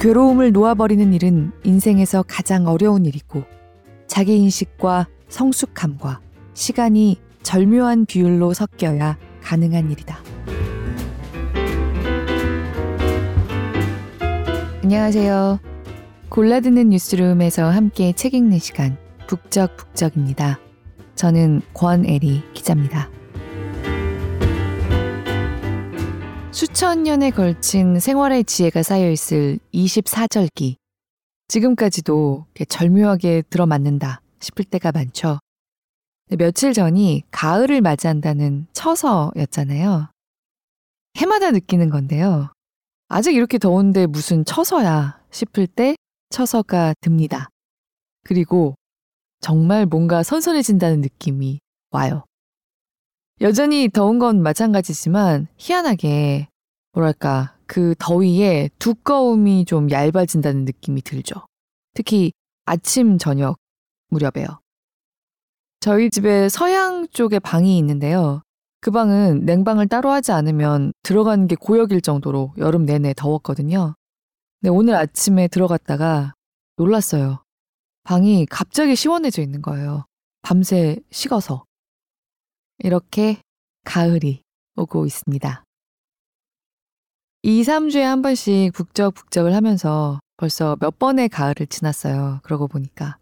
괴로움을 놓아버리는 일은 인생에서 가장 어려운 일이고 자기 인식과 성숙함과 시간이 절묘한 비율로 섞여야 가능한 일이다. 안녕하세요. 골라듣는 뉴스룸에서 함께 책 읽는 시간 북적북적입니다. 저는 권애리 기자입니다. 수천 년에 걸친 생활의 지혜가 쌓여 있을 24절기. 지금까지도 절묘하게 들어맞는다 싶을 때가 많죠. 며칠 전이 가을을 맞이한다는 처서였잖아요. 해마다 느끼는 건데요. 아직 이렇게 더운데 무슨 처서야 싶을 때 처서가 듭니다. 그리고 정말 뭔가 선선해진다는 느낌이 와요. 여전히 더운 건 마찬가지지만 희한하게 뭐랄까 그 더위에 두꺼움이 좀 얇아진다는 느낌이 들죠. 특히 아침 저녁 무렵에요. 저희 집에 서양 쪽에 방이 있는데요. 그 방은 냉방을 따로 하지 않으면 들어가는 게 고역일 정도로 여름 내내 더웠거든요. 근데 오늘 아침에 들어갔다가 놀랐어요. 방이 갑자기 시원해져 있는 거예요. 밤새 식어서. 이렇게 가을이 오고 있습니다. 2, 3주에 한 번씩 북적북적을 하면서 벌써 몇 번의 가을을 지났어요. 그러고 보니까.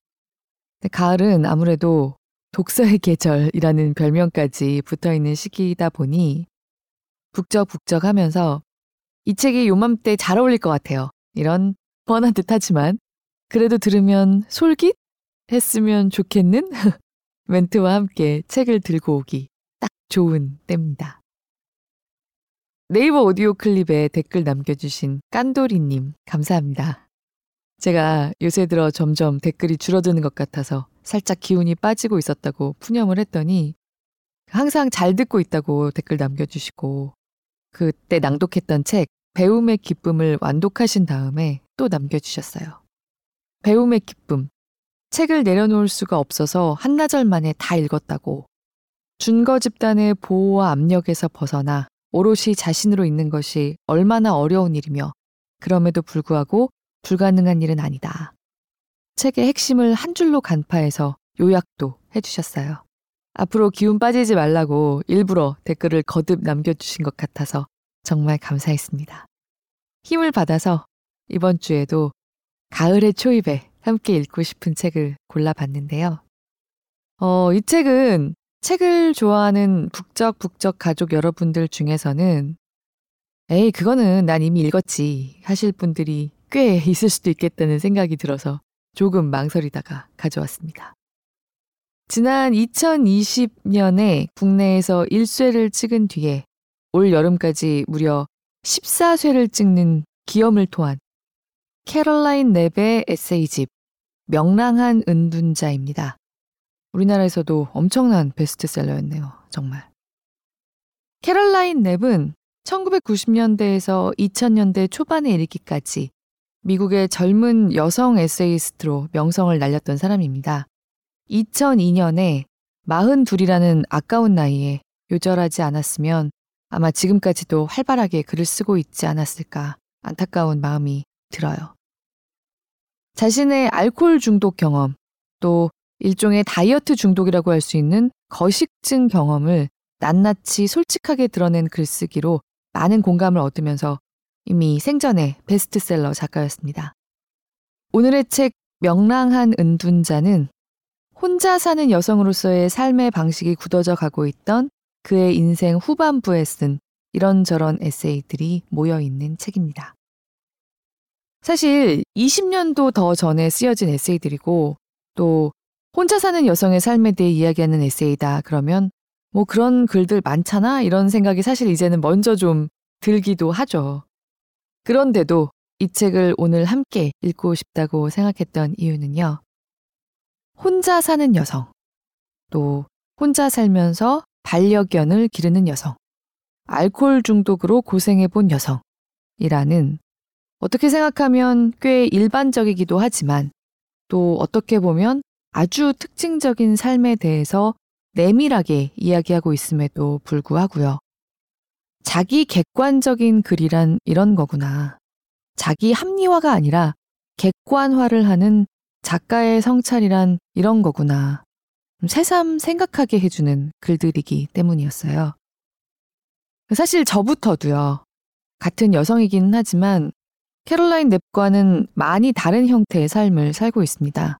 가을은 아무래도 독서의 계절이라는 별명까지 붙어 있는 시기이다 보니 북적북적 하면서 이 책이 요맘때 잘 어울릴 것 같아요. 이런 뻔한 듯 하지만 그래도 들으면 솔깃? 했으면 좋겠는 멘트와 함께 책을 들고 오기 딱 좋은 때입니다. 네이버 오디오 클립에 댓글 남겨주신 깐도리님, 감사합니다. 제가 요새 들어 점점 댓글이 줄어드는 것 같아서 살짝 기운이 빠지고 있었다고 푸념을 했더니 항상 잘 듣고 있다고 댓글 남겨주시고 그때 낭독했던 책 배움의 기쁨을 완독하신 다음에 또 남겨주셨어요. 배움의 기쁨. 책을 내려놓을 수가 없어서 한나절 만에 다 읽었다고. 준거 집단의 보호와 압력에서 벗어나 오롯이 자신으로 있는 것이 얼마나 어려운 일이며 그럼에도 불구하고 불가능한 일은 아니다. 책의 핵심을 한 줄로 간파해서 요약도 해주셨어요. 앞으로 기운 빠지지 말라고 일부러 댓글을 거듭 남겨주신 것 같아서 정말 감사했습니다. 힘을 받아서 이번 주에도 가을의 초입에 함께 읽고 싶은 책을 골라봤는데요. 어, 이 책은 책을 좋아하는 북적북적 가족 여러분들 중에서는 에이, 그거는 난 이미 읽었지 하실 분들이 꽤 있을 수도 있겠다는 생각이 들어서 조금 망설이다가 가져왔습니다. 지난 2020년에 국내에서 1쇄를 찍은 뒤에 올 여름까지 무려 14쇄를 찍는 기염을 토한 캐럴라인 랩의 에세이집 명랑한 은둔자입니다. 우리나라에서도 엄청난 베스트셀러였네요. 정말. 캐럴라인 랩은 1990년대에서 2000년대 초반에 이르기까지 미국의 젊은 여성 에세이스트로 명성을 날렸던 사람입니다. 2002년에 42이라는 아까운 나이에 요절하지 않았으면 아마 지금까지도 활발하게 글을 쓰고 있지 않았을까 안타까운 마음이 들어요. 자신의 알코올 중독 경험, 또 일종의 다이어트 중독이라고 할 수 있는 거식증 경험을 낱낱이 솔직하게 드러낸 글쓰기로 많은 공감을 얻으면서 이미 생전에 베스트셀러 작가였습니다. 오늘의 책 명랑한 은둔자는 혼자 사는 여성으로서의 삶의 방식이 굳어져 가고 있던 그의 인생 후반부에 쓴 이런저런 에세이들이 모여 있는 책입니다. 사실 20년도 더 전에 쓰여진 에세이들이고 또 혼자 사는 여성의 삶에 대해 이야기하는 에세이다 그러면 뭐 그런 글들 많잖아 이런 생각이 사실 이제는 먼저 좀 들기도 하죠. 그런데도 이 책을 오늘 함께 읽고 싶다고 생각했던 이유는요. 혼자 사는 여성, 또 혼자 살면서 반려견을 기르는 여성, 알코올 중독으로 고생해 본 여성이라는 어떻게 생각하면 꽤 일반적이기도 하지만 또 어떻게 보면 아주 특징적인 삶에 대해서 내밀하게 이야기하고 있음에도 불구하고요. 자기 객관적인 글이란 이런 거구나. 자기 합리화가 아니라 객관화를 하는 작가의 성찰이란 이런 거구나. 새삼 생각하게 해주는 글들이기 때문이었어요. 사실 저부터도요. 같은 여성이긴 하지만 캐롤라인 넵과는 많이 다른 형태의 삶을 살고 있습니다.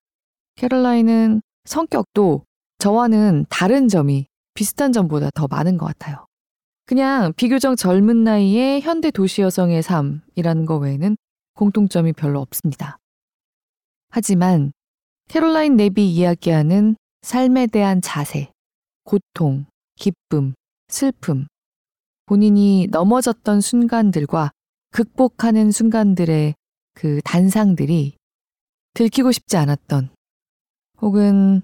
캐롤라인은 성격도 저와는 다른 점이 비슷한 점보다 더 많은 것 같아요. 그냥 비교적 젊은 나이의 현대 도시 여성의 삶이라는 것 외에는 공통점이 별로 없습니다. 하지만 캐롤라인 넵이 이야기하는 삶에 대한 자세, 고통, 기쁨, 슬픔, 본인이 넘어졌던 순간들과 극복하는 순간들의 그 단상들이 들키고 싶지 않았던 혹은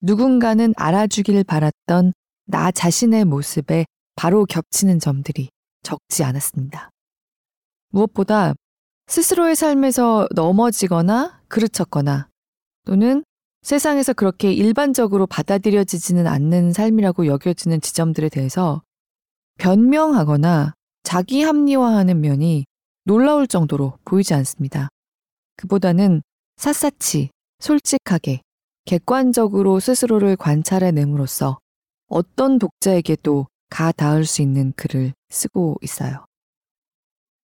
누군가는 알아주길 바랐던 나 자신의 모습에 바로 겹치는 점들이 적지 않았습니다. 무엇보다 스스로의 삶에서 넘어지거나 그르쳤거나 또는 세상에서 그렇게 일반적으로 받아들여지지는 않는 삶이라고 여겨지는 지점들에 대해서 변명하거나 자기 합리화하는 면이 놀라울 정도로 보이지 않습니다. 그보다는 샅샅이 솔직하게 객관적으로 스스로를 관찰해냄으로써 어떤 독자에게도 가 닿을 수 있는 글을 쓰고 있어요.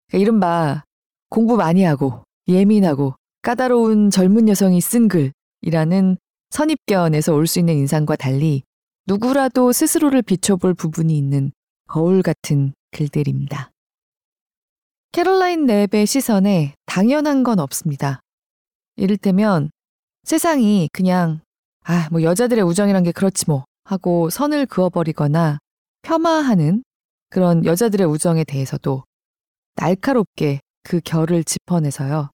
그러니까 이른바 공부 많이 하고 예민하고 까다로운 젊은 여성이 쓴 글이라는 선입견에서 올 수 있는 인상과 달리 누구라도 스스로를 비춰볼 부분이 있는 거울 같은 글들입니다. 캐롤라인 랩의 시선에 당연한 건 없습니다. 이를테면 세상이 그냥 아, 뭐 여자들의 우정이란 게 그렇지 뭐 하고 선을 그어버리거나 폄하하는 그런 여자들의 우정에 대해서도 날카롭게 그 결을 짚어내서요.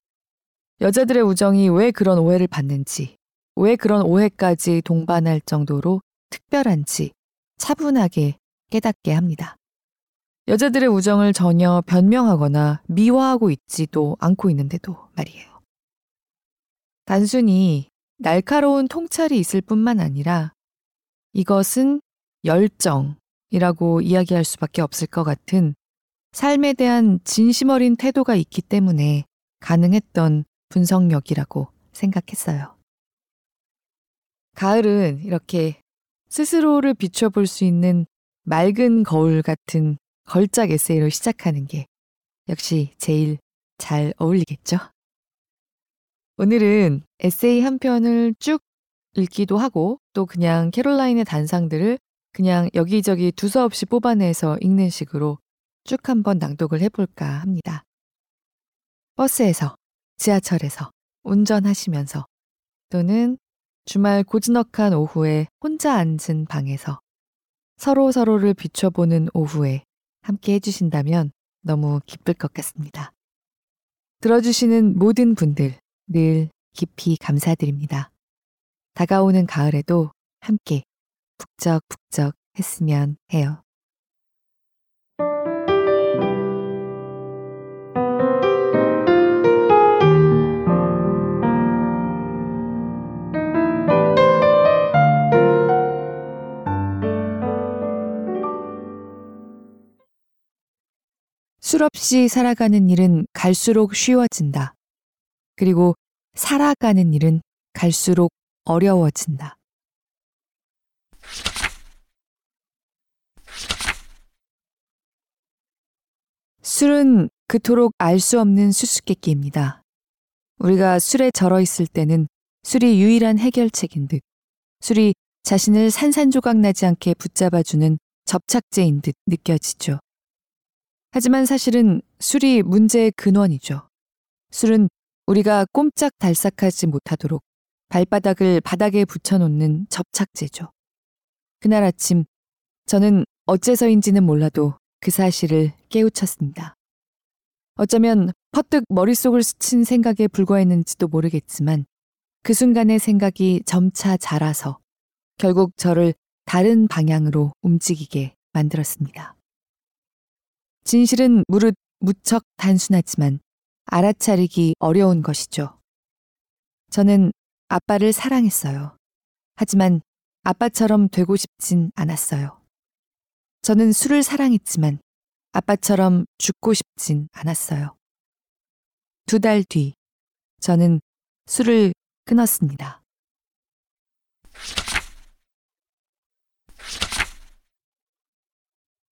여자들의 우정이 왜 그런 오해를 받는지, 왜 그런 오해까지 동반할 정도로 특별한지 차분하게 깨닫게 합니다. 여자들의 우정을 전혀 변명하거나 미화하고 있지도 않고 있는데도 말이에요. 단순히 날카로운 통찰이 있을 뿐만 아니라 이것은 열정이라고 이야기할 수밖에 없을 것 같은 삶에 대한 진심 어린 태도가 있기 때문에 가능했던 분석력이라고 생각했어요. 가을은 이렇게 스스로를 비춰볼 수 있는 맑은 거울 같은 걸작 에세이로 시작하는 게 역시 제일 잘 어울리겠죠? 오늘은 에세이 한 편을 쭉 읽기도 하고 또 그냥 캐롤라인의 단상들을 그냥 여기저기 두서없이 뽑아내서 읽는 식으로 쭉 한번 낭독을 해볼까 합니다. 버스에서, 지하철에서, 운전하시면서 또는 주말 고즈넉한 오후에 혼자 앉은 방에서 서로 서로를 비춰보는 오후에 함께 해주신다면 너무 기쁠 것 같습니다. 들어주시는 모든 분들 늘 깊이 감사드립니다. 다가오는 가을에도 함께 북적북적 했으면 해요. 술 없이 살아가는 일은 갈수록 쉬워진다. 그리고 살아가는 일은 갈수록 어려워진다. 술은 그토록 알 수 없는 수수께끼입니다. 우리가 술에 절어 있을 때는 술이 유일한 해결책인 듯, 술이 자신을 산산조각 나지 않게 붙잡아주는 접착제인 듯 느껴지죠. 하지만 사실은 술이 문제의 근원이죠. 술은 우리가 꼼짝 달싹하지 못하도록 발바닥을 바닥에 붙여놓는 접착제죠. 그날 아침 저는 어째서인지는 몰라도 그 사실을 깨우쳤습니다. 어쩌면 퍼뜩 머릿속을 스친 생각에 불과했는지도 모르겠지만 그 순간의 생각이 점차 자라서 결국 저를 다른 방향으로 움직이게 만들었습니다. 진실은 무릇 무척 단순하지만 알아차리기 어려운 것이죠. 저는 아빠를 사랑했어요. 하지만 아빠처럼 되고 싶진 않았어요. 저는 술을 사랑했지만 아빠처럼 죽고 싶진 않았어요. 두 달 뒤, 저는 술을 끊었습니다.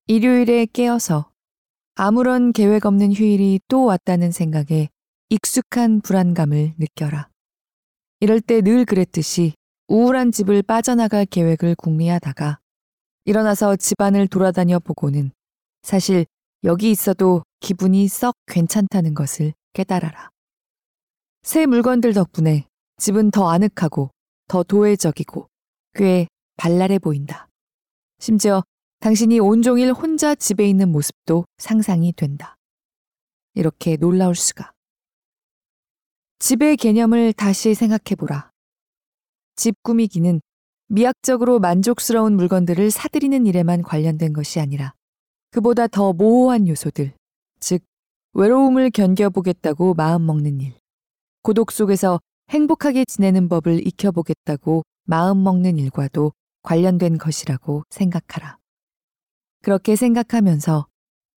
일요일에 깨어서 아무런 계획 없는 휴일이 또 왔다는 생각에 익숙한 불안감을 느껴라. 이럴 때 늘 그랬듯이 우울한 집을 빠져나갈 계획을 궁리하다가 일어나서 집안을 돌아다녀 보고는 사실 여기 있어도 기분이 썩 괜찮다는 것을 깨달아라. 새 물건들 덕분에 집은 더 아늑하고 더 도회적이고 꽤 발랄해 보인다. 심지어 당신이 온종일 혼자 집에 있는 모습도 상상이 된다. 이렇게 놀라울 수가. 집의 개념을 다시 생각해보라. 집 꾸미기는 미학적으로 만족스러운 물건들을 사들이는 일에만 관련된 것이 아니라 그보다 더 모호한 요소들, 즉, 외로움을 견뎌보겠다고 마음먹는 일, 고독 속에서 행복하게 지내는 법을 익혀보겠다고 마음먹는 일과도 관련된 것이라고 생각하라. 그렇게 생각하면서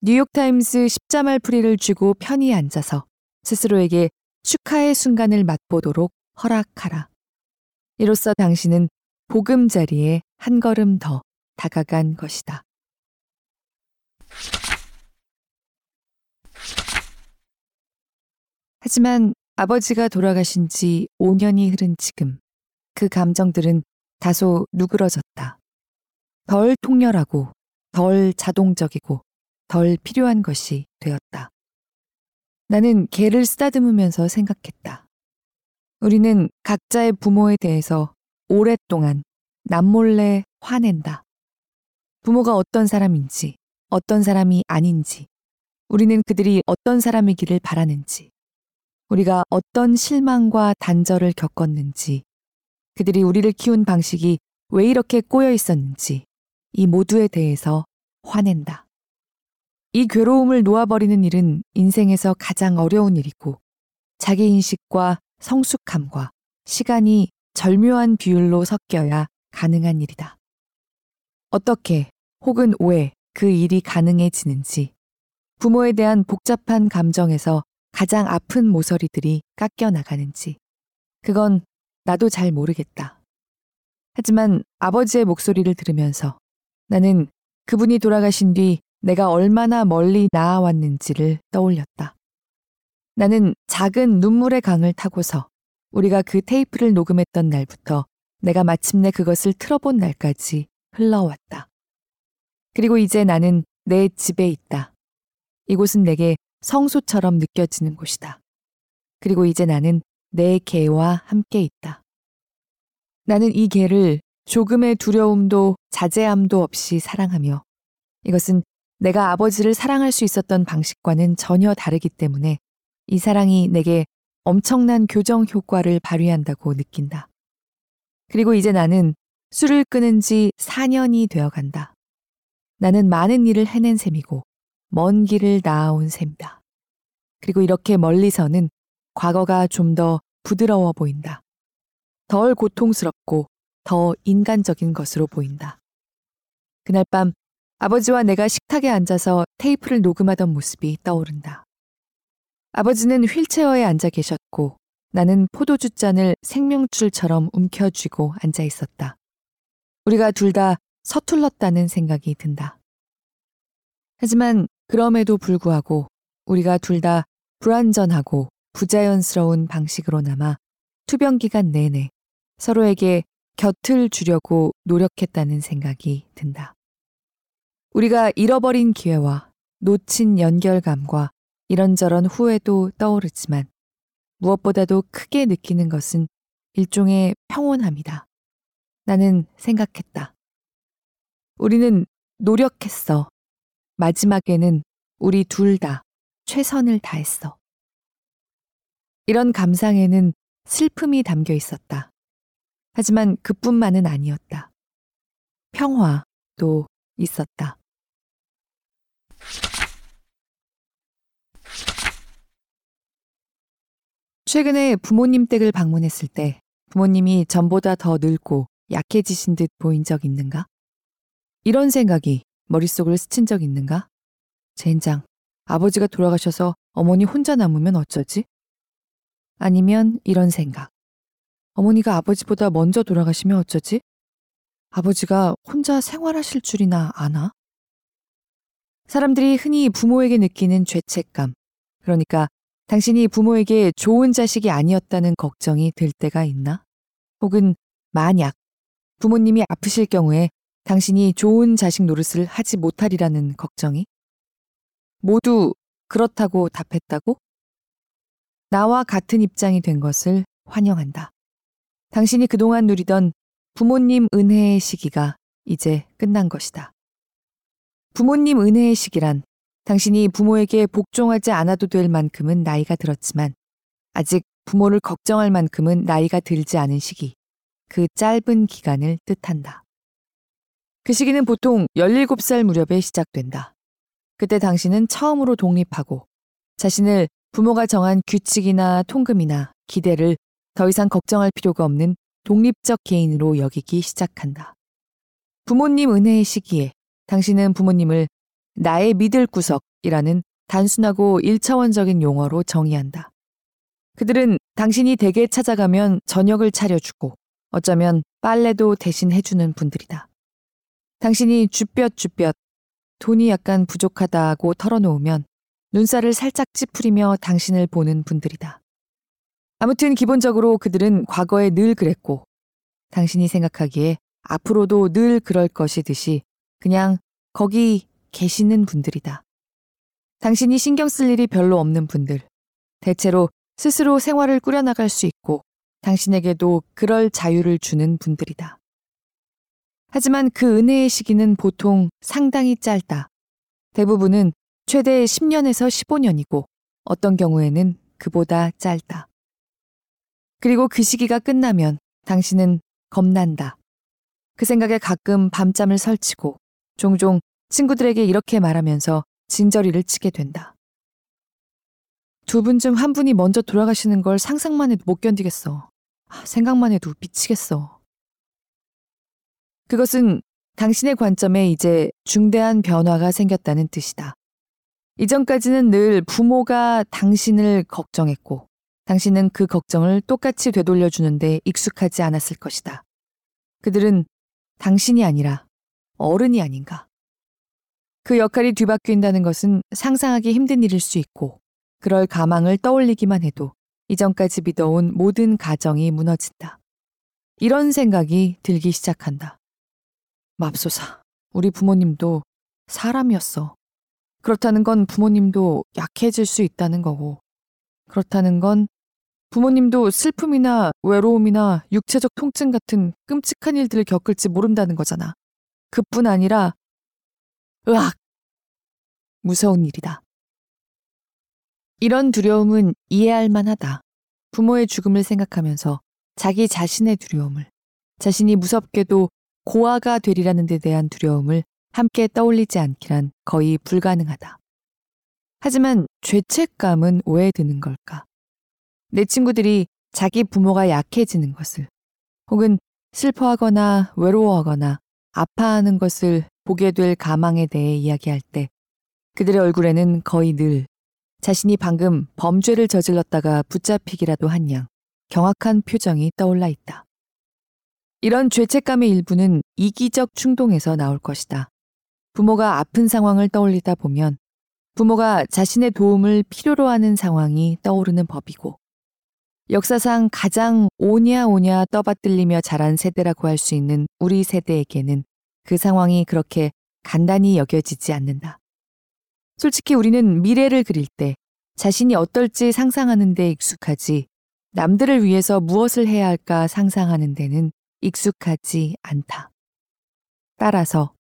뉴욕타임스 십자말 풀이를 쥐고 편히 앉아서 스스로에게 축하의 순간을 맛보도록 허락하라. 이로써 당신은 보금자리에 한 걸음 더 다가간 것이다. 하지만 아버지가 돌아가신 지 5년이 흐른 지금 그 감정들은 다소 누그러졌다. 덜 통렬하고 덜 자동적이고 덜 필요한 것이 되었다. 나는 개를 쓰다듬으면서 생각했다. 우리는 각자의 부모에 대해서 오랫동안 남몰래 화낸다. 부모가 어떤 사람인지, 어떤 사람이 아닌지, 우리는 그들이 어떤 사람이기를 바라는지, 우리가 어떤 실망과 단절을 겪었는지, 그들이 우리를 키운 방식이 왜 이렇게 꼬여 있었는지, 이 모두에 대해서 화낸다. 이 괴로움을 놓아버리는 일은 인생에서 가장 어려운 일이고, 자기 인식과 성숙함과 시간이 절묘한 비율로 섞여야 가능한 일이다. 어떻게 혹은 왜 그 일이 가능해지는지, 부모에 대한 복잡한 감정에서 가장 아픈 모서리들이 깎여 나가는지, 그건 나도 잘 모르겠다. 하지만 아버지의 목소리를 들으면서 나는 그분이 돌아가신 뒤 내가 얼마나 멀리 나아왔는지를 떠올렸다. 나는 작은 눈물의 강을 타고서 우리가 그 테이프를 녹음했던 날부터 내가 마침내 그것을 틀어본 날까지 흘러왔다. 그리고 이제 나는 내 집에 있다. 이곳은 내게 성소처럼 느껴지는 곳이다. 그리고 이제 나는 내 개와 함께 있다. 나는 이 개를 조금의 두려움도 자제함도 없이 사랑하며 이것은 내가 아버지를 사랑할 수 있었던 방식과는 전혀 다르기 때문에 이 사랑이 내게 엄청난 교정 효과를 발휘한다고 느낀다. 그리고 이제 나는 술을 끊은 지 4년이 되어 간다. 나는 많은 일을 해낸 셈이고 먼 길을 나아온 셈이다. 그리고 이렇게 멀리서는 과거가 좀 더 부드러워 보인다. 덜 고통스럽고 더 인간적인 것으로 보인다. 그날 밤 아버지와 내가 식탁에 앉아서 테이프를 녹음하던 모습이 떠오른다. 아버지는 휠체어에 앉아 계셨고 나는 포도주 잔을 생명줄처럼 움켜쥐고 앉아 있었다. 우리가 둘 다 서툴렀다는 생각이 든다. 하지만 그럼에도 불구하고 우리가 둘 다 불완전하고 부자연스러운 방식으로 남아 투병 기간 내내 서로에게 곁을 주려고 노력했다는 생각이 든다. 우리가 잃어버린 기회와 놓친 연결감과 이런저런 후회도 떠오르지만 무엇보다도 크게 느끼는 것은 일종의 평온함이다. 나는 생각했다. 우리는 노력했어. 마지막에는 우리 둘 다 최선을 다했어. 이런 감상에는 슬픔이 담겨 있었다. 하지만 그뿐만은 아니었다. 평화도 있었다. 최근에 부모님 댁을 방문했을 때 부모님이 전보다 더 늙고 약해지신 듯 보인 적 있는가? 이런 생각이 머릿속을 스친 적 있는가? 젠장, 아버지가 돌아가셔서 어머니 혼자 남으면 어쩌지? 아니면 이런 생각. 어머니가 아버지보다 먼저 돌아가시면 어쩌지? 아버지가 혼자 생활하실 줄이나 아나? 사람들이 흔히 부모에게 느끼는 죄책감. 그러니까 당신이 부모에게 좋은 자식이 아니었다는 걱정이 들 때가 있나? 혹은 만약 부모님이 아프실 경우에 당신이 좋은 자식 노릇을 하지 못하리라는 걱정이? 모두 그렇다고 답했다고? 나와 같은 입장이 된 것을 환영한다. 당신이 그동안 누리던 부모님 은혜의 시기가 이제 끝난 것이다. 부모님 은혜의 시기란 당신이 부모에게 복종하지 않아도 될 만큼은 나이가 들었지만 아직 부모를 걱정할 만큼은 나이가 들지 않은 시기, 그 짧은 기간을 뜻한다. 그 시기는 보통 17살 무렵에 시작된다. 그때 당신은 처음으로 독립하고 자신을 부모가 정한 규칙이나 통금이나 기대를 더 이상 걱정할 필요가 없는 독립적 개인으로 여기기 시작한다. 부모님 은혜의 시기에 당신은 부모님을 나의 믿을 구석이라는 단순하고 일차원적인 용어로 정의한다. 그들은 당신이 댁에 찾아가면 저녁을 차려주고 어쩌면 빨래도 대신 해주는 분들이다. 당신이 쭈뼛쭈뼛 돈이 약간 부족하다고 털어놓으면 눈살을 살짝 찌푸리며 당신을 보는 분들이다. 아무튼 기본적으로 그들은 과거에 늘 그랬고 당신이 생각하기에 앞으로도 늘 그럴 것이듯이 그냥 거기 계시는 분들이다. 당신이 신경 쓸 일이 별로 없는 분들. 대체로 스스로 생활을 꾸려나갈 수 있고 당신에게도 그럴 자유를 주는 분들이다. 하지만 그 은혜의 시기는 보통 상당히 짧다. 대부분은 최대 10년에서 15년이고 어떤 경우에는 그보다 짧다. 그리고 그 시기가 끝나면 당신은 겁난다. 그 생각에 가끔 밤잠을 설치고 종종 친구들에게 이렇게 말하면서 진저리를 치게 된다. 두 분 중 한 분이 먼저 돌아가시는 걸 상상만 해도 못 견디겠어. 아, 생각만 해도 미치겠어. 그것은 당신의 관점에 이제 중대한 변화가 생겼다는 뜻이다. 이전까지는 늘 부모가 당신을 걱정했고, 당신은 그 걱정을 똑같이 되돌려주는데 익숙하지 않았을 것이다. 그들은 당신이 아니라 어른이 아닌가. 그 역할이 뒤바뀐다는 것은 상상하기 힘든 일일 수 있고, 그럴 가망을 떠올리기만 해도 이전까지 믿어온 모든 가정이 무너진다. 이런 생각이 들기 시작한다. 맙소사, 우리 부모님도 사람이었어. 그렇다는 건 부모님도 약해질 수 있다는 거고, 그렇다는 건 부모님도 슬픔이나 외로움이나 육체적 통증 같은 끔찍한 일들을 겪을지 모른다는 거잖아. 그뿐 아니라, 으악! 무서운 일이다. 이런 두려움은 이해할 만하다. 부모의 죽음을 생각하면서 자기 자신의 두려움을, 자신이 무섭게도 고아가 되리라는 데 대한 두려움을 함께 떠올리지 않기란 거의 불가능하다. 하지만 죄책감은 왜 드는 걸까? 내 친구들이 자기 부모가 약해지는 것을, 혹은 슬퍼하거나 외로워하거나 아파하는 것을 보게 될 가망에 대해 이야기할 때 그들의 얼굴에는 거의 늘 자신이 방금 범죄를 저질렀다가 붙잡히기라도 한 양 경악한 표정이 떠올라 있다. 이런 죄책감의 일부는 이기적 충동에서 나올 것이다. 부모가 아픈 상황을 떠올리다 보면 부모가 자신의 도움을 필요로 하는 상황이 떠오르는 법이고 역사상 가장 오냐오냐 떠받들리며 자란 세대라고 할 수 있는 우리 세대에게는 그 상황이 그렇게 간단히 여겨지지 않는다. 솔직히 우리는 미래를 그릴 때 자신이 어떨지 상상하는 데 익숙하지 남들을 위해서 무엇을 해야 할까 상상하는 데는 익숙하지 않다. 따라서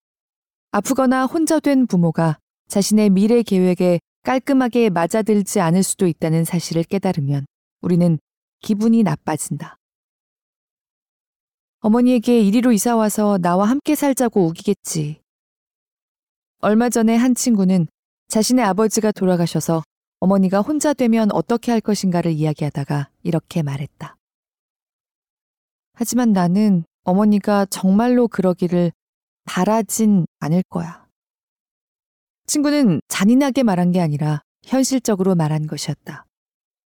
아프거나 혼자 된 부모가 자신의 미래 계획에 깔끔하게 맞아들지 않을 수도 있다는 사실을 깨달으면 우리는 기분이 나빠진다. 어머니에게 이리로 이사와서 나와 함께 살자고 우기겠지. 얼마 전에 한 친구는 자신의 아버지가 돌아가셔서 어머니가 혼자 되면 어떻게 할 것인가를 이야기하다가 이렇게 말했다. 하지만 나는 어머니가 정말로 그러기를 바라진 않을 거야. 친구는 잔인하게 말한 게 아니라 현실적으로 말한 것이었다.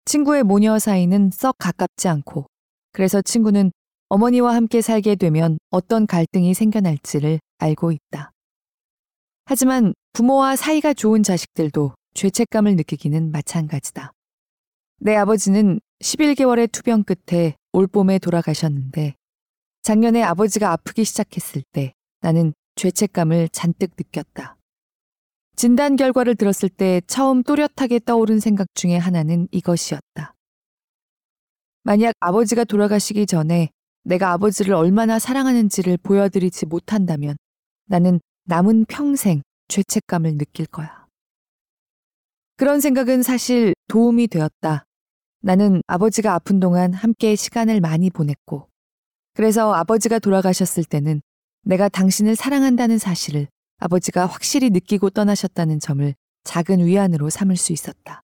친구의 모녀 사이는 썩 가깝지 않고 그래서 친구는 어머니와 함께 살게 되면 어떤 갈등이 생겨날지를 알고 있다. 하지만 부모와 사이가 좋은 자식들도 죄책감을 느끼기는 마찬가지다. 내 아버지는 11개월의 투병 끝에 올봄에 돌아가셨는데 작년에 아버지가 아프기 시작했을 때 나는 죄책감을 잔뜩 느꼈다. 진단 결과를 들었을 때 처음 또렷하게 떠오른 생각 중에 하나는 이것이었다. 만약 아버지가 돌아가시기 전에 내가 아버지를 얼마나 사랑하는지를 보여드리지 못한다면 나는 남은 평생 죄책감을 느낄 거야. 그런 생각은 사실 도움이 되었다. 나는 아버지가 아픈 동안 함께 시간을 많이 보냈고, 그래서 아버지가 돌아가셨을 때는 내가 당신을 사랑한다는 사실을 아버지가 확실히 느끼고 떠나셨다는 점을 작은 위안으로 삼을 수 있었다.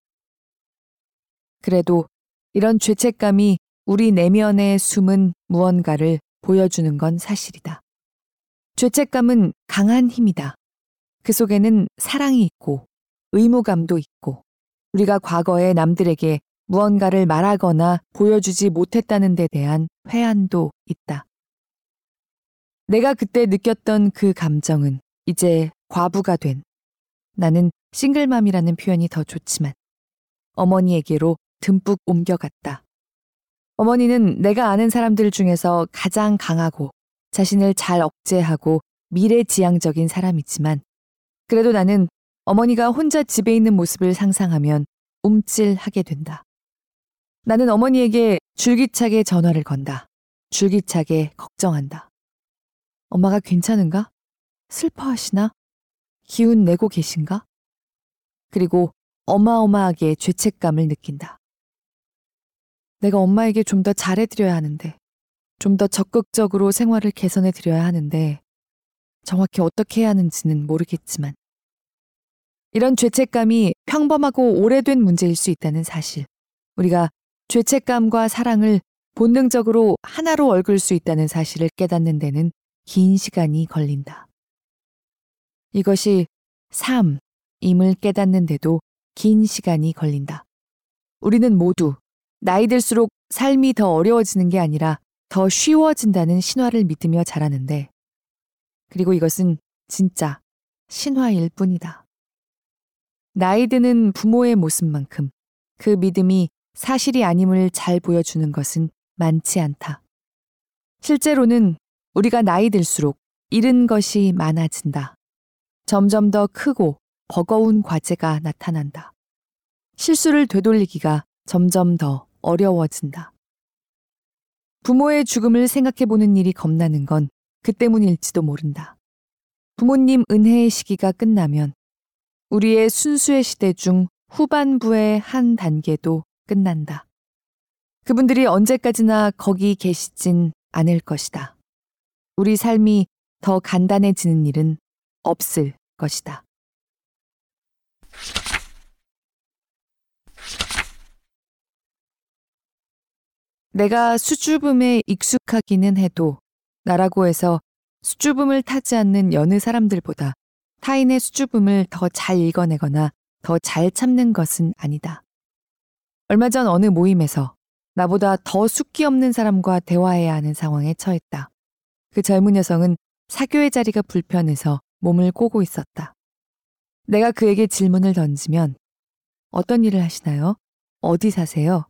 그래도 이런 죄책감이 우리 내면에 숨은 무언가를 보여주는 건 사실이다. 죄책감은 강한 힘이다. 그 속에는 사랑이 있고 의무감도 있고 우리가 과거에 남들에게 무언가를 말하거나 보여주지 못했다는 데 대한 회한도 있다. 내가 그때 느꼈던 그 감정은 이제 과부가 된 나는 싱글맘이라는 표현이 더 좋지만 어머니에게로 듬뿍 옮겨갔다. 어머니는 내가 아는 사람들 중에서 가장 강하고 자신을 잘 억제하고 미래지향적인 사람이지만 그래도 나는 어머니가 혼자 집에 있는 모습을 상상하면 움찔하게 된다. 나는 어머니에게 줄기차게 전화를 건다. 줄기차게 걱정한다. 엄마가 괜찮은가? 슬퍼하시나? 기운 내고 계신가? 그리고 어마어마하게 죄책감을 느낀다. 내가 엄마에게 좀 더 잘해드려야 하는데, 좀 더 적극적으로 생활을 개선해드려야 하는데, 정확히 어떻게 해야 하는지는 모르겠지만, 이런 죄책감이 평범하고 오래된 문제일 수 있다는 사실, 우리가 죄책감과 사랑을 본능적으로 하나로 얽을 수 있다는 사실을 깨닫는 데는 긴 시간이 걸린다. 이것이 삶임을 깨닫는데도 긴 시간이 걸린다. 우리는 모두 나이 들수록 삶이 더 어려워지는 게 아니라 더 쉬워진다는 신화를 믿으며 자라는데, 그리고 이것은 진짜 신화일 뿐이다. 나이 드는 부모의 모습만큼 그 믿음이 사실이 아님을 잘 보여주는 것은 많지 않다. 실제로는 우리가 나이 들수록 잃은 것이 많아진다. 점점 더 크고 버거운 과제가 나타난다. 실수를 되돌리기가 점점 더 어려워진다. 부모의 죽음을 생각해 보는 일이 겁나는 건 그 때문일지도 모른다. 부모님 은혜의 시기가 끝나면 우리의 순수의 시대 중 후반부의 한 단계도 끝난다. 그분들이 언제까지나 거기 계시진 않을 것이다. 우리 삶이 더 간단해지는 일은 없을 것이다. 내가 수줍음에 익숙하기는 해도 나라고 해서 수줍음을 타지 않는 여느 사람들보다 타인의 수줍음을 더 잘 읽어내거나 더 잘 참는 것은 아니다. 얼마 전 어느 모임에서 나보다 더 숙기 없는 사람과 대화해야 하는 상황에 처했다. 그 젊은 여성은 사교의 자리가 불편해서 몸을 꼬고 있었다. 내가 그에게 질문을 던지면 어떤 일을 하시나요? 어디 사세요?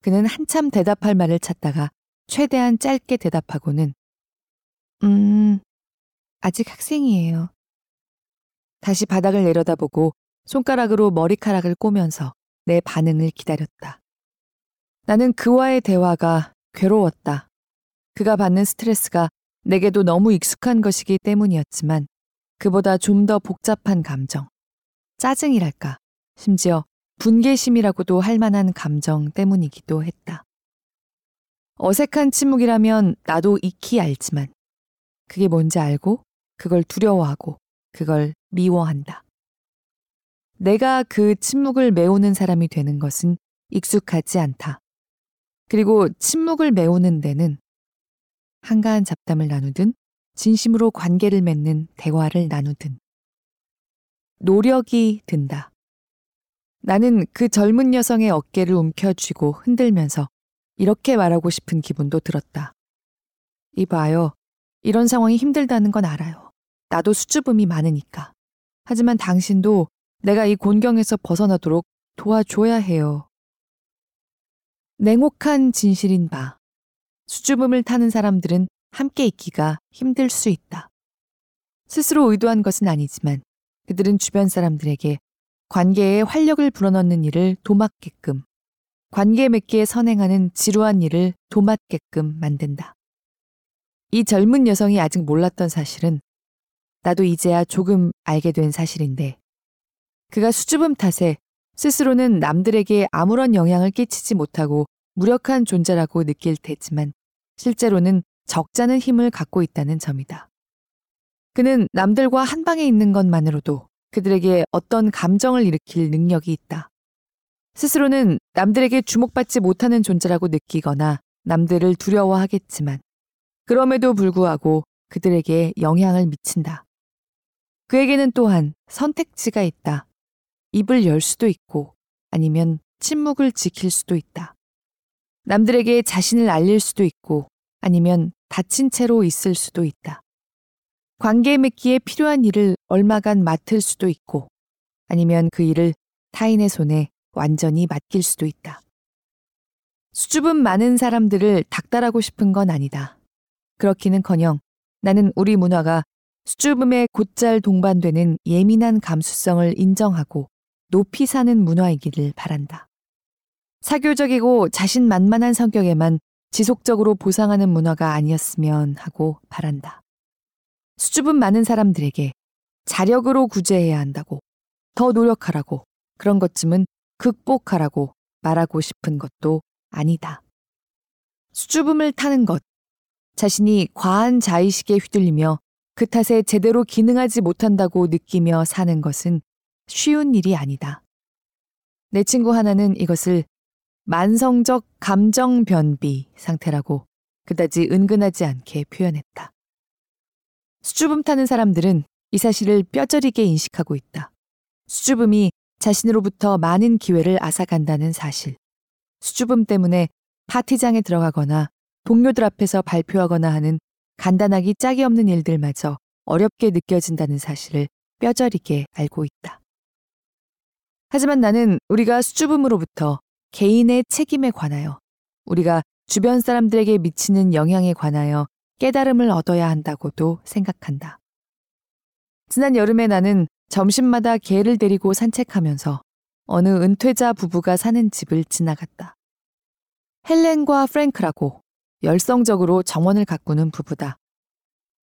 그는 한참 대답할 말을 찾다가 최대한 짧게 대답하고는 음, 아직 학생이에요. 다시 바닥을 내려다보고 손가락으로 머리카락을 꼬면서 내 반응을 기다렸다. 나는 그와의 대화가 괴로웠다. 그가 받는 스트레스가 내게도 너무 익숙한 것이기 때문이었지만 그보다 좀 더 복잡한 감정, 짜증이랄까, 심지어 분개심이라고도 할 만한 감정 때문이기도 했다. 어색한 침묵이라면 나도 익히 알지만 그게 뭔지 알고 그걸 두려워하고 그걸 미워한다. 내가 그 침묵을 메우는 사람이 되는 것은 익숙하지 않다. 그리고 침묵을 메우는 데는 한가한 잡담을 나누든 진심으로 관계를 맺는 대화를 나누든 노력이 든다. 나는 그 젊은 여성의 어깨를 움켜쥐고 흔들면서 이렇게 말하고 싶은 기분도 들었다. 이봐요. 이런 상황이 힘들다는 건 알아요. 나도 수줍음이 많으니까. 하지만 당신도 내가 이 곤경에서 벗어나도록 도와줘야 해요. 냉혹한 진실인 바. 수줍음을 타는 사람들은 함께 있기가 힘들 수 있다. 스스로 의도한 것은 아니지만 그들은 주변 사람들에게 관계에 활력을 불어넣는 일을 도맡게끔, 관계 맺기에 선행하는 지루한 일을 도맡게끔 만든다. 이 젊은 여성이 아직 몰랐던 사실은 나도 이제야 조금 알게 된 사실인데 그가 수줍음 탓에 스스로는 남들에게 아무런 영향을 끼치지 못하고 무력한 존재라고 느낄 테지만 실제로는 적잖은 힘을 갖고 있다는 점이다. 그는 남들과 한 방에 있는 것만으로도 그들에게 어떤 감정을 일으킬 능력이 있다. 스스로는 남들에게 주목받지 못하는 존재라고 느끼거나 남들을 두려워하겠지만 그럼에도 불구하고 그들에게 영향을 미친다. 그에게는 또한 선택지가 있다. 입을 열 수도 있고 아니면 침묵을 지킬 수도 있다. 남들에게 자신을 알릴 수도 있고 아니면 다친 채로 있을 수도 있다. 관계 맺기에 필요한 일을 얼마간 맡을 수도 있고 아니면 그 일을 타인의 손에 완전히 맡길 수도 있다. 수줍음 많은 사람들을 닥달하고 싶은 건 아니다. 그렇기는 커녕 나는 우리 문화가 수줍음에 곧잘 동반되는 예민한 감수성을 인정하고 높이 사는 문화이기를 바란다. 사교적이고 자신만만한 성격에만 지속적으로 보상하는 문화가 아니었으면 하고 바란다. 수줍음 많은 사람들에게 자력으로 구제해야 한다고, 더 노력하라고, 그런 것쯤은 극복하라고 말하고 싶은 것도 아니다. 수줍음을 타는 것, 자신이 과한 자의식에 휘둘리며 그 탓에 제대로 기능하지 못한다고 느끼며 사는 것은 쉬운 일이 아니다. 내 친구 하나는 이것을 만성적 감정 변비 상태라고 그다지 은근하지 않게 표현했다. 수줍음 타는 사람들은 이 사실을 뼈저리게 인식하고 있다. 수줍음이 자신으로부터 많은 기회를 앗아간다는 사실. 수줍음 때문에 파티장에 들어가거나 동료들 앞에서 발표하거나 하는 간단하기 짝이 없는 일들마저 어렵게 느껴진다는 사실을 뼈저리게 알고 있다. 하지만 나는 우리가 수줍음으로부터 개인의 책임에 관하여 우리가 주변 사람들에게 미치는 영향에 관하여 깨달음을 얻어야 한다고도 생각한다. 지난 여름에 나는 점심마다 개를 데리고 산책하면서 어느 은퇴자 부부가 사는 집을 지나갔다. 헬렌과 프랭크라고 열성적으로 정원을 가꾸는 부부다.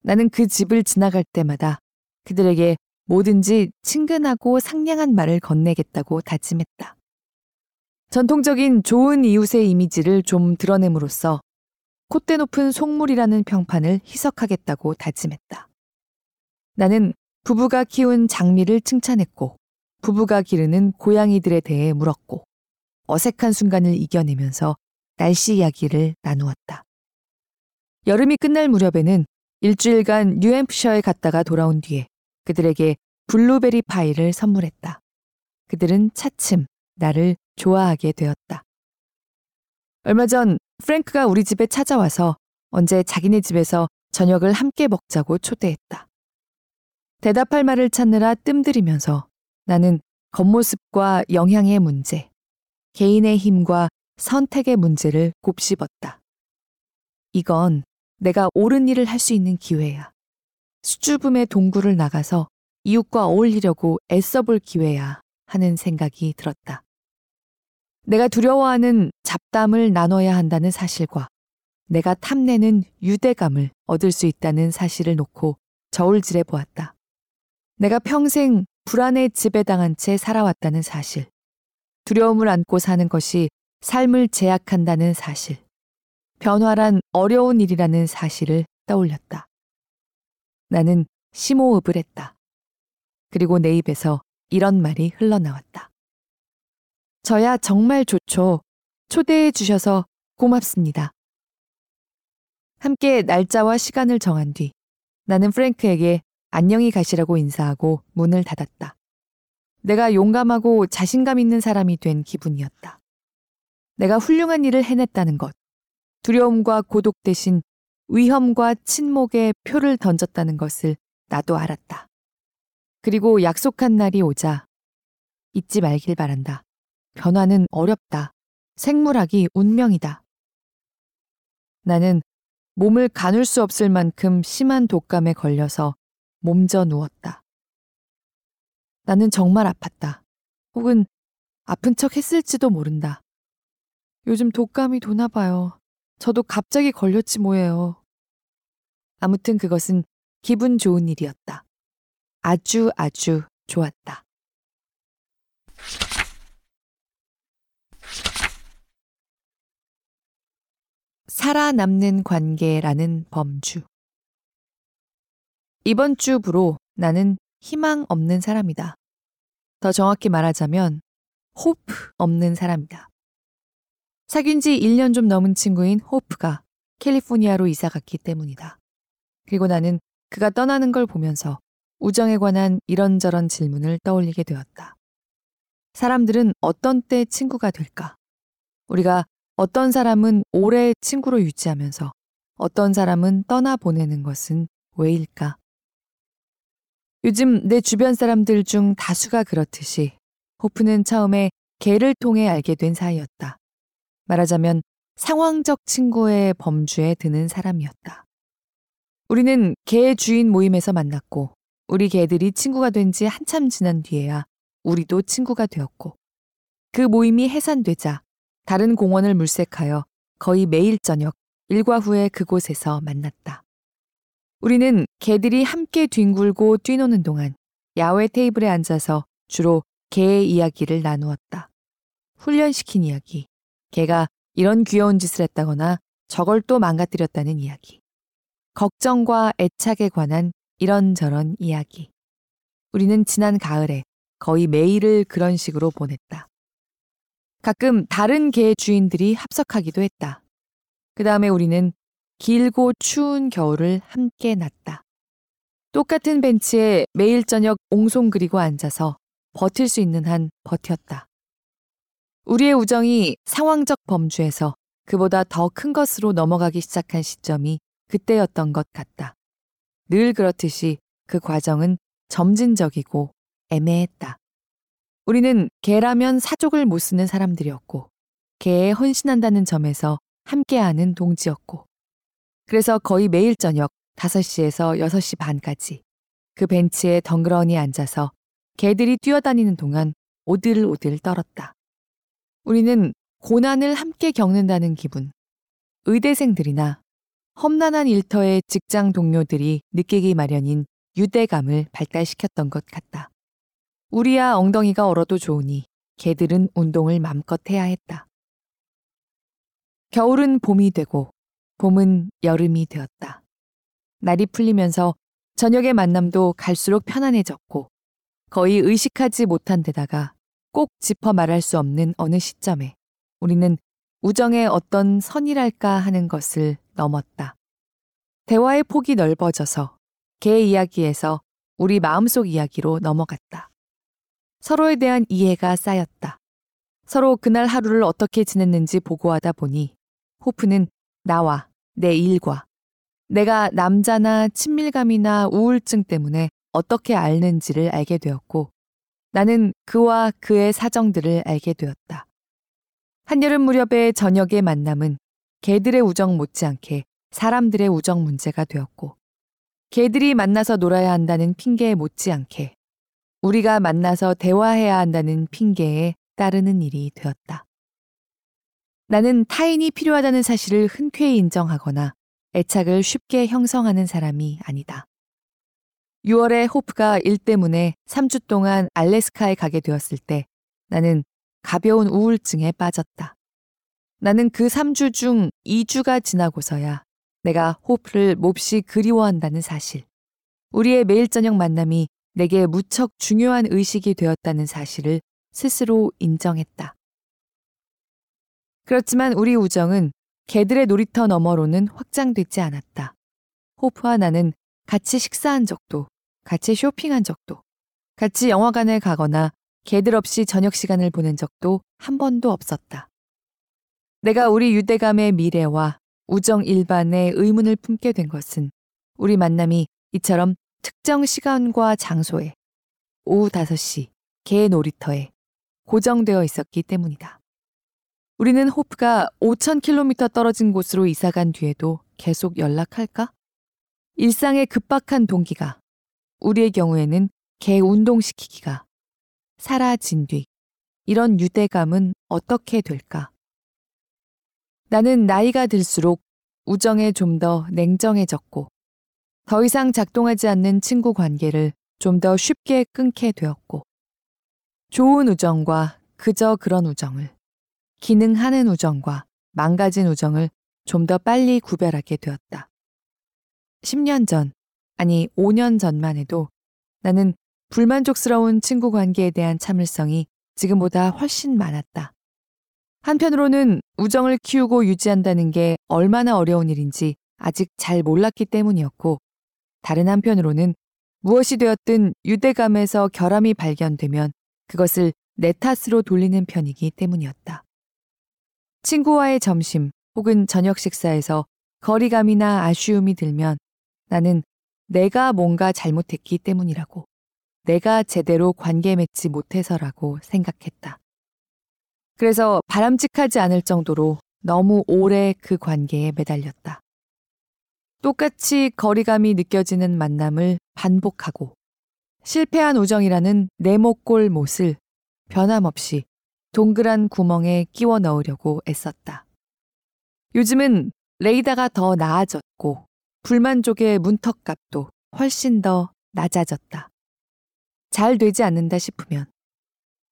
나는 그 집을 지나갈 때마다 그들에게 뭐든지 친근하고 상냥한 말을 건네겠다고 다짐했다. 전통적인 좋은 이웃의 이미지를 좀 드러냄으로써 콧대 높은 속물이라는 평판을 희석하겠다고 다짐했다. 나는 부부가 키운 장미를 칭찬했고 부부가 기르는 고양이들에 대해 물었고 어색한 순간을 이겨내면서 날씨 이야기를 나누었다. 여름이 끝날 무렵에는 일주일간 뉴햄프셔에 갔다가 돌아온 뒤에 그들에게 블루베리 파이를 선물했다. 그들은 차츰 나를 좋아하게 되었다. 얼마 전 프랭크가 우리 집에 찾아와서 언제 자기네 집에서 저녁을 함께 먹자고 초대했다. 대답할 말을 찾느라 뜸들이면서 나는 겉모습과 영향의 문제, 개인의 힘과 선택의 문제를 곱씹었다. 이건 내가 옳은 일을 할 수 있는 기회야. 수줍음의 동굴을 나가서 이웃과 어울리려고 애써 볼 기회야 하는 생각이 들었다. 내가 두려워하는 잡담을 나눠야 한다는 사실과 내가 탐내는 유대감을 얻을 수 있다는 사실을 놓고 저울질해 보았다. 내가 평생 불안에 지배당한 채 살아왔다는 사실, 두려움을 안고 사는 것이 삶을 제약한다는 사실, 변화란 어려운 일이라는 사실을 떠올렸다. 나는 심호흡을 했다. 그리고 내 입에서 이런 말이 흘러나왔다. 저야 정말 좋죠. 초대해 주셔서 고맙습니다. 함께 날짜와 시간을 정한 뒤 나는 프랭크에게 안녕히 가시라고 인사하고 문을 닫았다. 내가 용감하고 자신감 있는 사람이 된 기분이었다. 내가 훌륭한 일을 해냈다는 것, 두려움과 고독 대신 위험과 침묵에 표를 던졌다는 것을 나도 알았다. 그리고 약속한 날이 오자 잊지 말길 바란다. 변화는 어렵다. 생물학이 운명이다. 나는 몸을 가눌 수 없을 만큼 심한 독감에 걸려서 몸져 누웠다. 나는 정말 아팠다. 혹은 아픈 척 했을지도 모른다. 요즘 독감이 도나 봐요. 저도 갑자기 걸렸지 뭐예요. 아무튼 그것은 기분 좋은 일이었다. 아주 아주 좋았다. 살아남는 관계라는 범주. 이번 주부로 나는 희망 없는 사람이다. 더 정확히 말하자면 호프 없는 사람이다. 사귄 지 1년 좀 넘은 친구인 호프가 캘리포니아로 이사 갔기 때문이다. 그리고 나는 그가 떠나는 걸 보면서 우정에 관한 이런저런 질문을 떠올리게 되었다. 사람들은 어떤 때 친구가 될까? 우리가 어떤 사람은 오래 친구로 유지하면서 어떤 사람은 떠나보내는 것은 왜일까? 요즘 내 주변 사람들 중 다수가 그렇듯이 호프는 처음에 개를 통해 알게 된 사이였다. 말하자면 상황적 친구의 범주에 드는 사람이었다. 우리는 개 주인 모임에서 만났고 우리 개들이 친구가 된 지 한참 지난 뒤에야 우리도 친구가 되었고 그 모임이 해산되자 다른 공원을 물색하여 거의 매일 저녁 일과 후에 그곳에서 만났다. 우리는 개들이 함께 뒹굴고 뛰노는 동안 야외 테이블에 앉아서 주로 개의 이야기를 나누었다. 훈련시킨 이야기, 개가 이런 귀여운 짓을 했다거나 저걸 또 망가뜨렸다는 이야기, 걱정과 애착에 관한 이런저런 이야기. 우리는 지난 가을에 거의 매일을 그런 식으로 보냈다. 가끔 다른 개 주인들이 합석하기도 했다. 그 다음에 우리는 길고 추운 겨울을 함께 났다. 똑같은 벤치에 매일 저녁 옹송 그리고 앉아서 버틸 수 있는 한 버텼다. 우리의 우정이 상황적 범주에서 그보다 더 큰 것으로 넘어가기 시작한 시점이 그때였던 것 같다. 늘 그렇듯이 그 과정은 점진적이고 애매했다. 우리는 개라면 사족을 못 쓰는 사람들이었고, 개에 헌신한다는 점에서 함께하는 동지였고, 그래서 거의 매일 저녁 5시에서 6시 반까지 그 벤치에 덩그러니 앉아서 개들이 뛰어다니는 동안 오들오들 떨었다. 우리는 고난을 함께 겪는다는 기분, 의대생들이나 험난한 일터의 직장 동료들이 느끼기 마련인 유대감을 발달시켰던 것 같다. 우리야 엉덩이가 얼어도 좋으니 개들은 운동을 맘껏 해야 했다. 겨울은 봄이 되고 봄은 여름이 되었다. 날이 풀리면서 저녁의 만남도 갈수록 편안해졌고 거의 의식하지 못한 데다가 꼭 짚어 말할 수 없는 어느 시점에 우리는 우정의 어떤 선이랄까 하는 것을 넘었다. 대화의 폭이 넓어져서 개 이야기에서 우리 마음속 이야기로 넘어갔다. 서로에 대한 이해가 쌓였다. 서로 그날 하루를 어떻게 지냈는지 보고하다 보니 호프는 나와 내 일과 내가 남자나 친밀감이나 우울증 때문에 어떻게 앓는지를 알게 되었고 나는 그와 그의 사정들을 알게 되었다. 한여름 무렵의 저녁의 만남은 개들의 우정 못지않게 사람들의 우정 문제가 되었고 개들이 만나서 놀아야 한다는 핑계에 못지않게 우리가 만나서 대화해야 한다는 핑계에 따르는 일이 되었다. 나는 타인이 필요하다는 사실을 흔쾌히 인정하거나 애착을 쉽게 형성하는 사람이 아니다. 6월에 호프가 일 때문에 3주 동안 알래스카에 가게 되었을 때 나는 가벼운 우울증에 빠졌다. 나는 그 3주 중 2주가 지나고서야 내가 호프를 몹시 그리워한다는 사실, 우리의 매일 저녁 만남이 내게 무척 중요한 의식이 되었다는 사실을 스스로 인정했다. 그렇지만 우리 우정은 개들의 놀이터 너머로는 확장되지 않았다. 호프와 나는 같이 식사한 적도, 같이 쇼핑한 적도, 같이 영화관에 가거나 개들 없이 저녁 시간을 보낸 적도 한 번도 없었다. 내가 우리 유대감의 미래와 우정 일반의 의문을 품게 된 것은 우리 만남이 이처럼 특정 시간과 장소에 오후 5시 개 놀이터에 고정되어 있었기 때문이다. 우리는 호프가 5,000km 떨어진 곳으로 이사간 뒤에도 계속 연락할까? 일상의 급박한 동기가 우리의 경우에는 개 운동시키기가 사라진 뒤 이런 유대감은 어떻게 될까? 나는 나이가 들수록 우정에 좀 더 냉정해졌고 더 이상 작동하지 않는 친구 관계를 좀 더 쉽게 끊게 되었고 좋은 우정과 그저 그런 우정을 기능하는 우정과 망가진 우정을 좀 더 빨리 구별하게 되었다. 10년 전, 아니 5년 전만 해도 나는 불만족스러운 친구 관계에 대한 참을성이 지금보다 훨씬 많았다. 한편으로는 우정을 키우고 유지한다는 게 얼마나 어려운 일인지 아직 잘 몰랐기 때문이었고, 다른 한편으로는 무엇이 되었든 유대감에서 결함이 발견되면 그것을 내 탓으로 돌리는 편이기 때문이었다. 친구와의 점심 혹은 저녁 식사에서 거리감이나 아쉬움이 들면 나는 내가 뭔가 잘못했기 때문이라고, 내가 제대로 관계 맺지 못해서라고 생각했다. 그래서 바람직하지 않을 정도로 너무 오래 그 관계에 매달렸다. 똑같이 거리감이 느껴지는 만남을 반복하고 실패한 우정이라는 네모꼴 못을 변함없이 동그란 구멍에 끼워 넣으려고 애썼다. 요즘은 레이다가 더 나아졌고 불만족의 문턱값도 훨씬 더 낮아졌다. 잘 되지 않는다 싶으면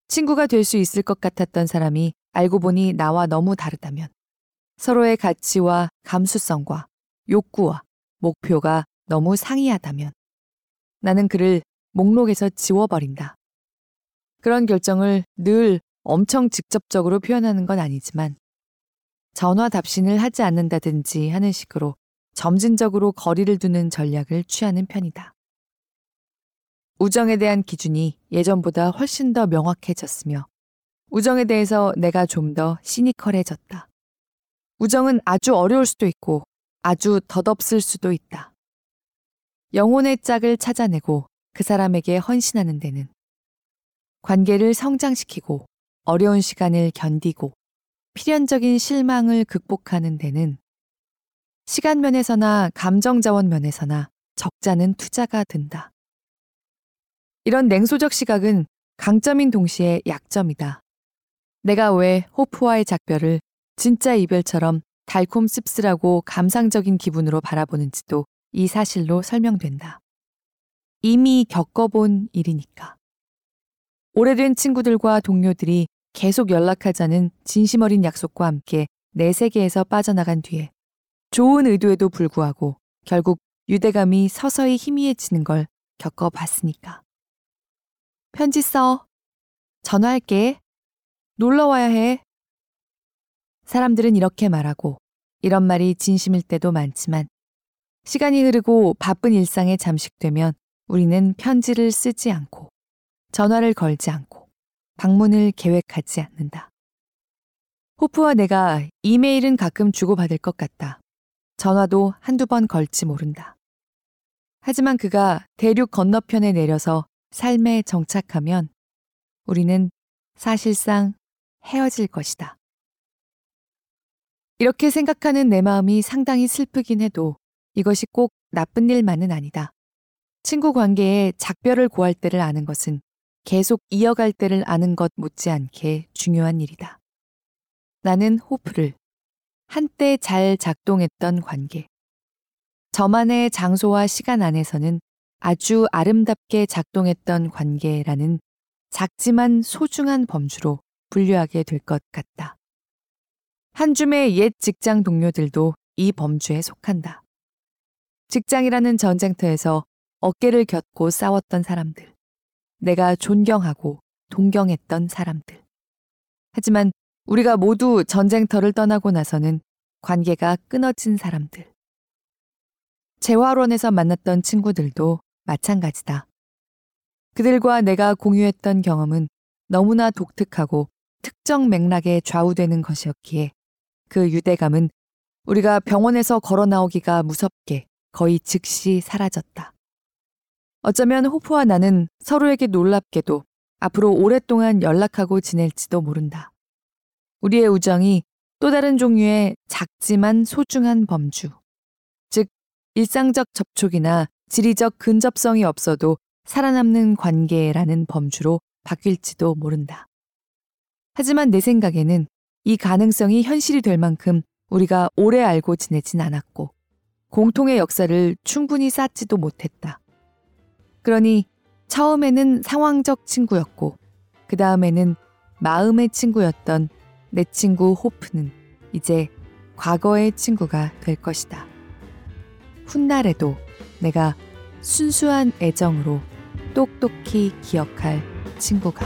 친구가 될 수 있을 것 같았던 사람이 알고 보니 나와 너무 다르다면 서로의 가치와 감수성과 욕구와 목표가 너무 상이하다면 나는 그를 목록에서 지워버린다. 그런 결정을 늘 엄청 직접적으로 표현하는 건 아니지만 전화 답신을 하지 않는다든지 하는 식으로 점진적으로 거리를 두는 전략을 취하는 편이다. 우정에 대한 기준이 예전보다 훨씬 더 명확해졌으며 우정에 대해서 내가 좀 더 시니컬해졌다. 우정은 아주 어려울 수도 있고 아주 덧없을 수도 있다. 영혼의 짝을 찾아내고 그 사람에게 헌신하는 데는 관계를 성장시키고 어려운 시간을 견디고 필연적인 실망을 극복하는 데는 시간 면에서나 감정 자원 면에서나 적자는 투자가 든다. 이런 냉소적 시각은 강점인 동시에 약점이다. 내가 왜 호프와의 작별을 진짜 이별처럼 달콤 씁쓸하고 감상적인 기분으로 바라보는지도 이 사실로 설명된다. 이미 겪어본 일이니까. 오래된 친구들과 동료들이 계속 연락하자는 진심 어린 약속과 함께 내 세계에서 빠져나간 뒤에 좋은 의도에도 불구하고 결국 유대감이 서서히 희미해지는 걸 겪어봤으니까. 편지 써. 전화할게. 놀러 와야 해. 사람들은 이렇게 말하고 이런 말이 진심일 때도 많지만 시간이 흐르고 바쁜 일상에 잠식되면 우리는 편지를 쓰지 않고 전화를 걸지 않고 방문을 계획하지 않는다. 호프와 내가 이메일은 가끔 주고받을 것 같다. 전화도 한두 번 걸지 모른다. 하지만 그가 대륙 건너편에 내려서 삶에 정착하면 우리는 사실상 헤어질 것이다. 이렇게 생각하는 내 마음이 상당히 슬프긴 해도 이것이 꼭 나쁜 일만은 아니다. 친구 관계에 작별을 고할 때를 아는 것은 계속 이어갈 때를 아는 것 못지않게 중요한 일이다. 나는 호프를 한때 잘 작동했던 관계. 저만의 장소와 시간 안에서는 아주 아름답게 작동했던 관계라는 작지만 소중한 범주로 분류하게 될 것 같다. 한 줌의 옛 직장 동료들도 이 범주에 속한다. 직장이라는 전쟁터에서 어깨를 곁고 싸웠던 사람들. 내가 존경하고 동경했던 사람들. 하지만 우리가 모두 전쟁터를 떠나고 나서는 관계가 끊어진 사람들. 재활원에서 만났던 친구들도 마찬가지다. 그들과 내가 공유했던 경험은 너무나 독특하고 특정 맥락에 좌우되는 것이었기에 그 유대감은 우리가 병원에서 걸어 나오기가 무섭게 거의 즉시 사라졌다. 어쩌면 호프와 나는 서로에게 놀랍게도 앞으로 오랫동안 연락하고 지낼지도 모른다. 우리의 우정이 또 다른 종류의 작지만 소중한 범주. 즉, 일상적 접촉이나 지리적 근접성이 없어도 살아남는 관계라는 범주로 바뀔지도 모른다. 하지만 내 생각에는 이 가능성이 현실이 될 만큼 우리가 오래 알고 지내진 않았고, 공통의 역사를 충분히 쌓지도 못했다. 그러니 처음에는 상황적 친구였고, 그 다음에는 마음의 친구였던 내 친구 호프는 이제 과거의 친구가 될 것이다. 훗날에도 내가 순수한 애정으로 똑똑히 기억할 친구가.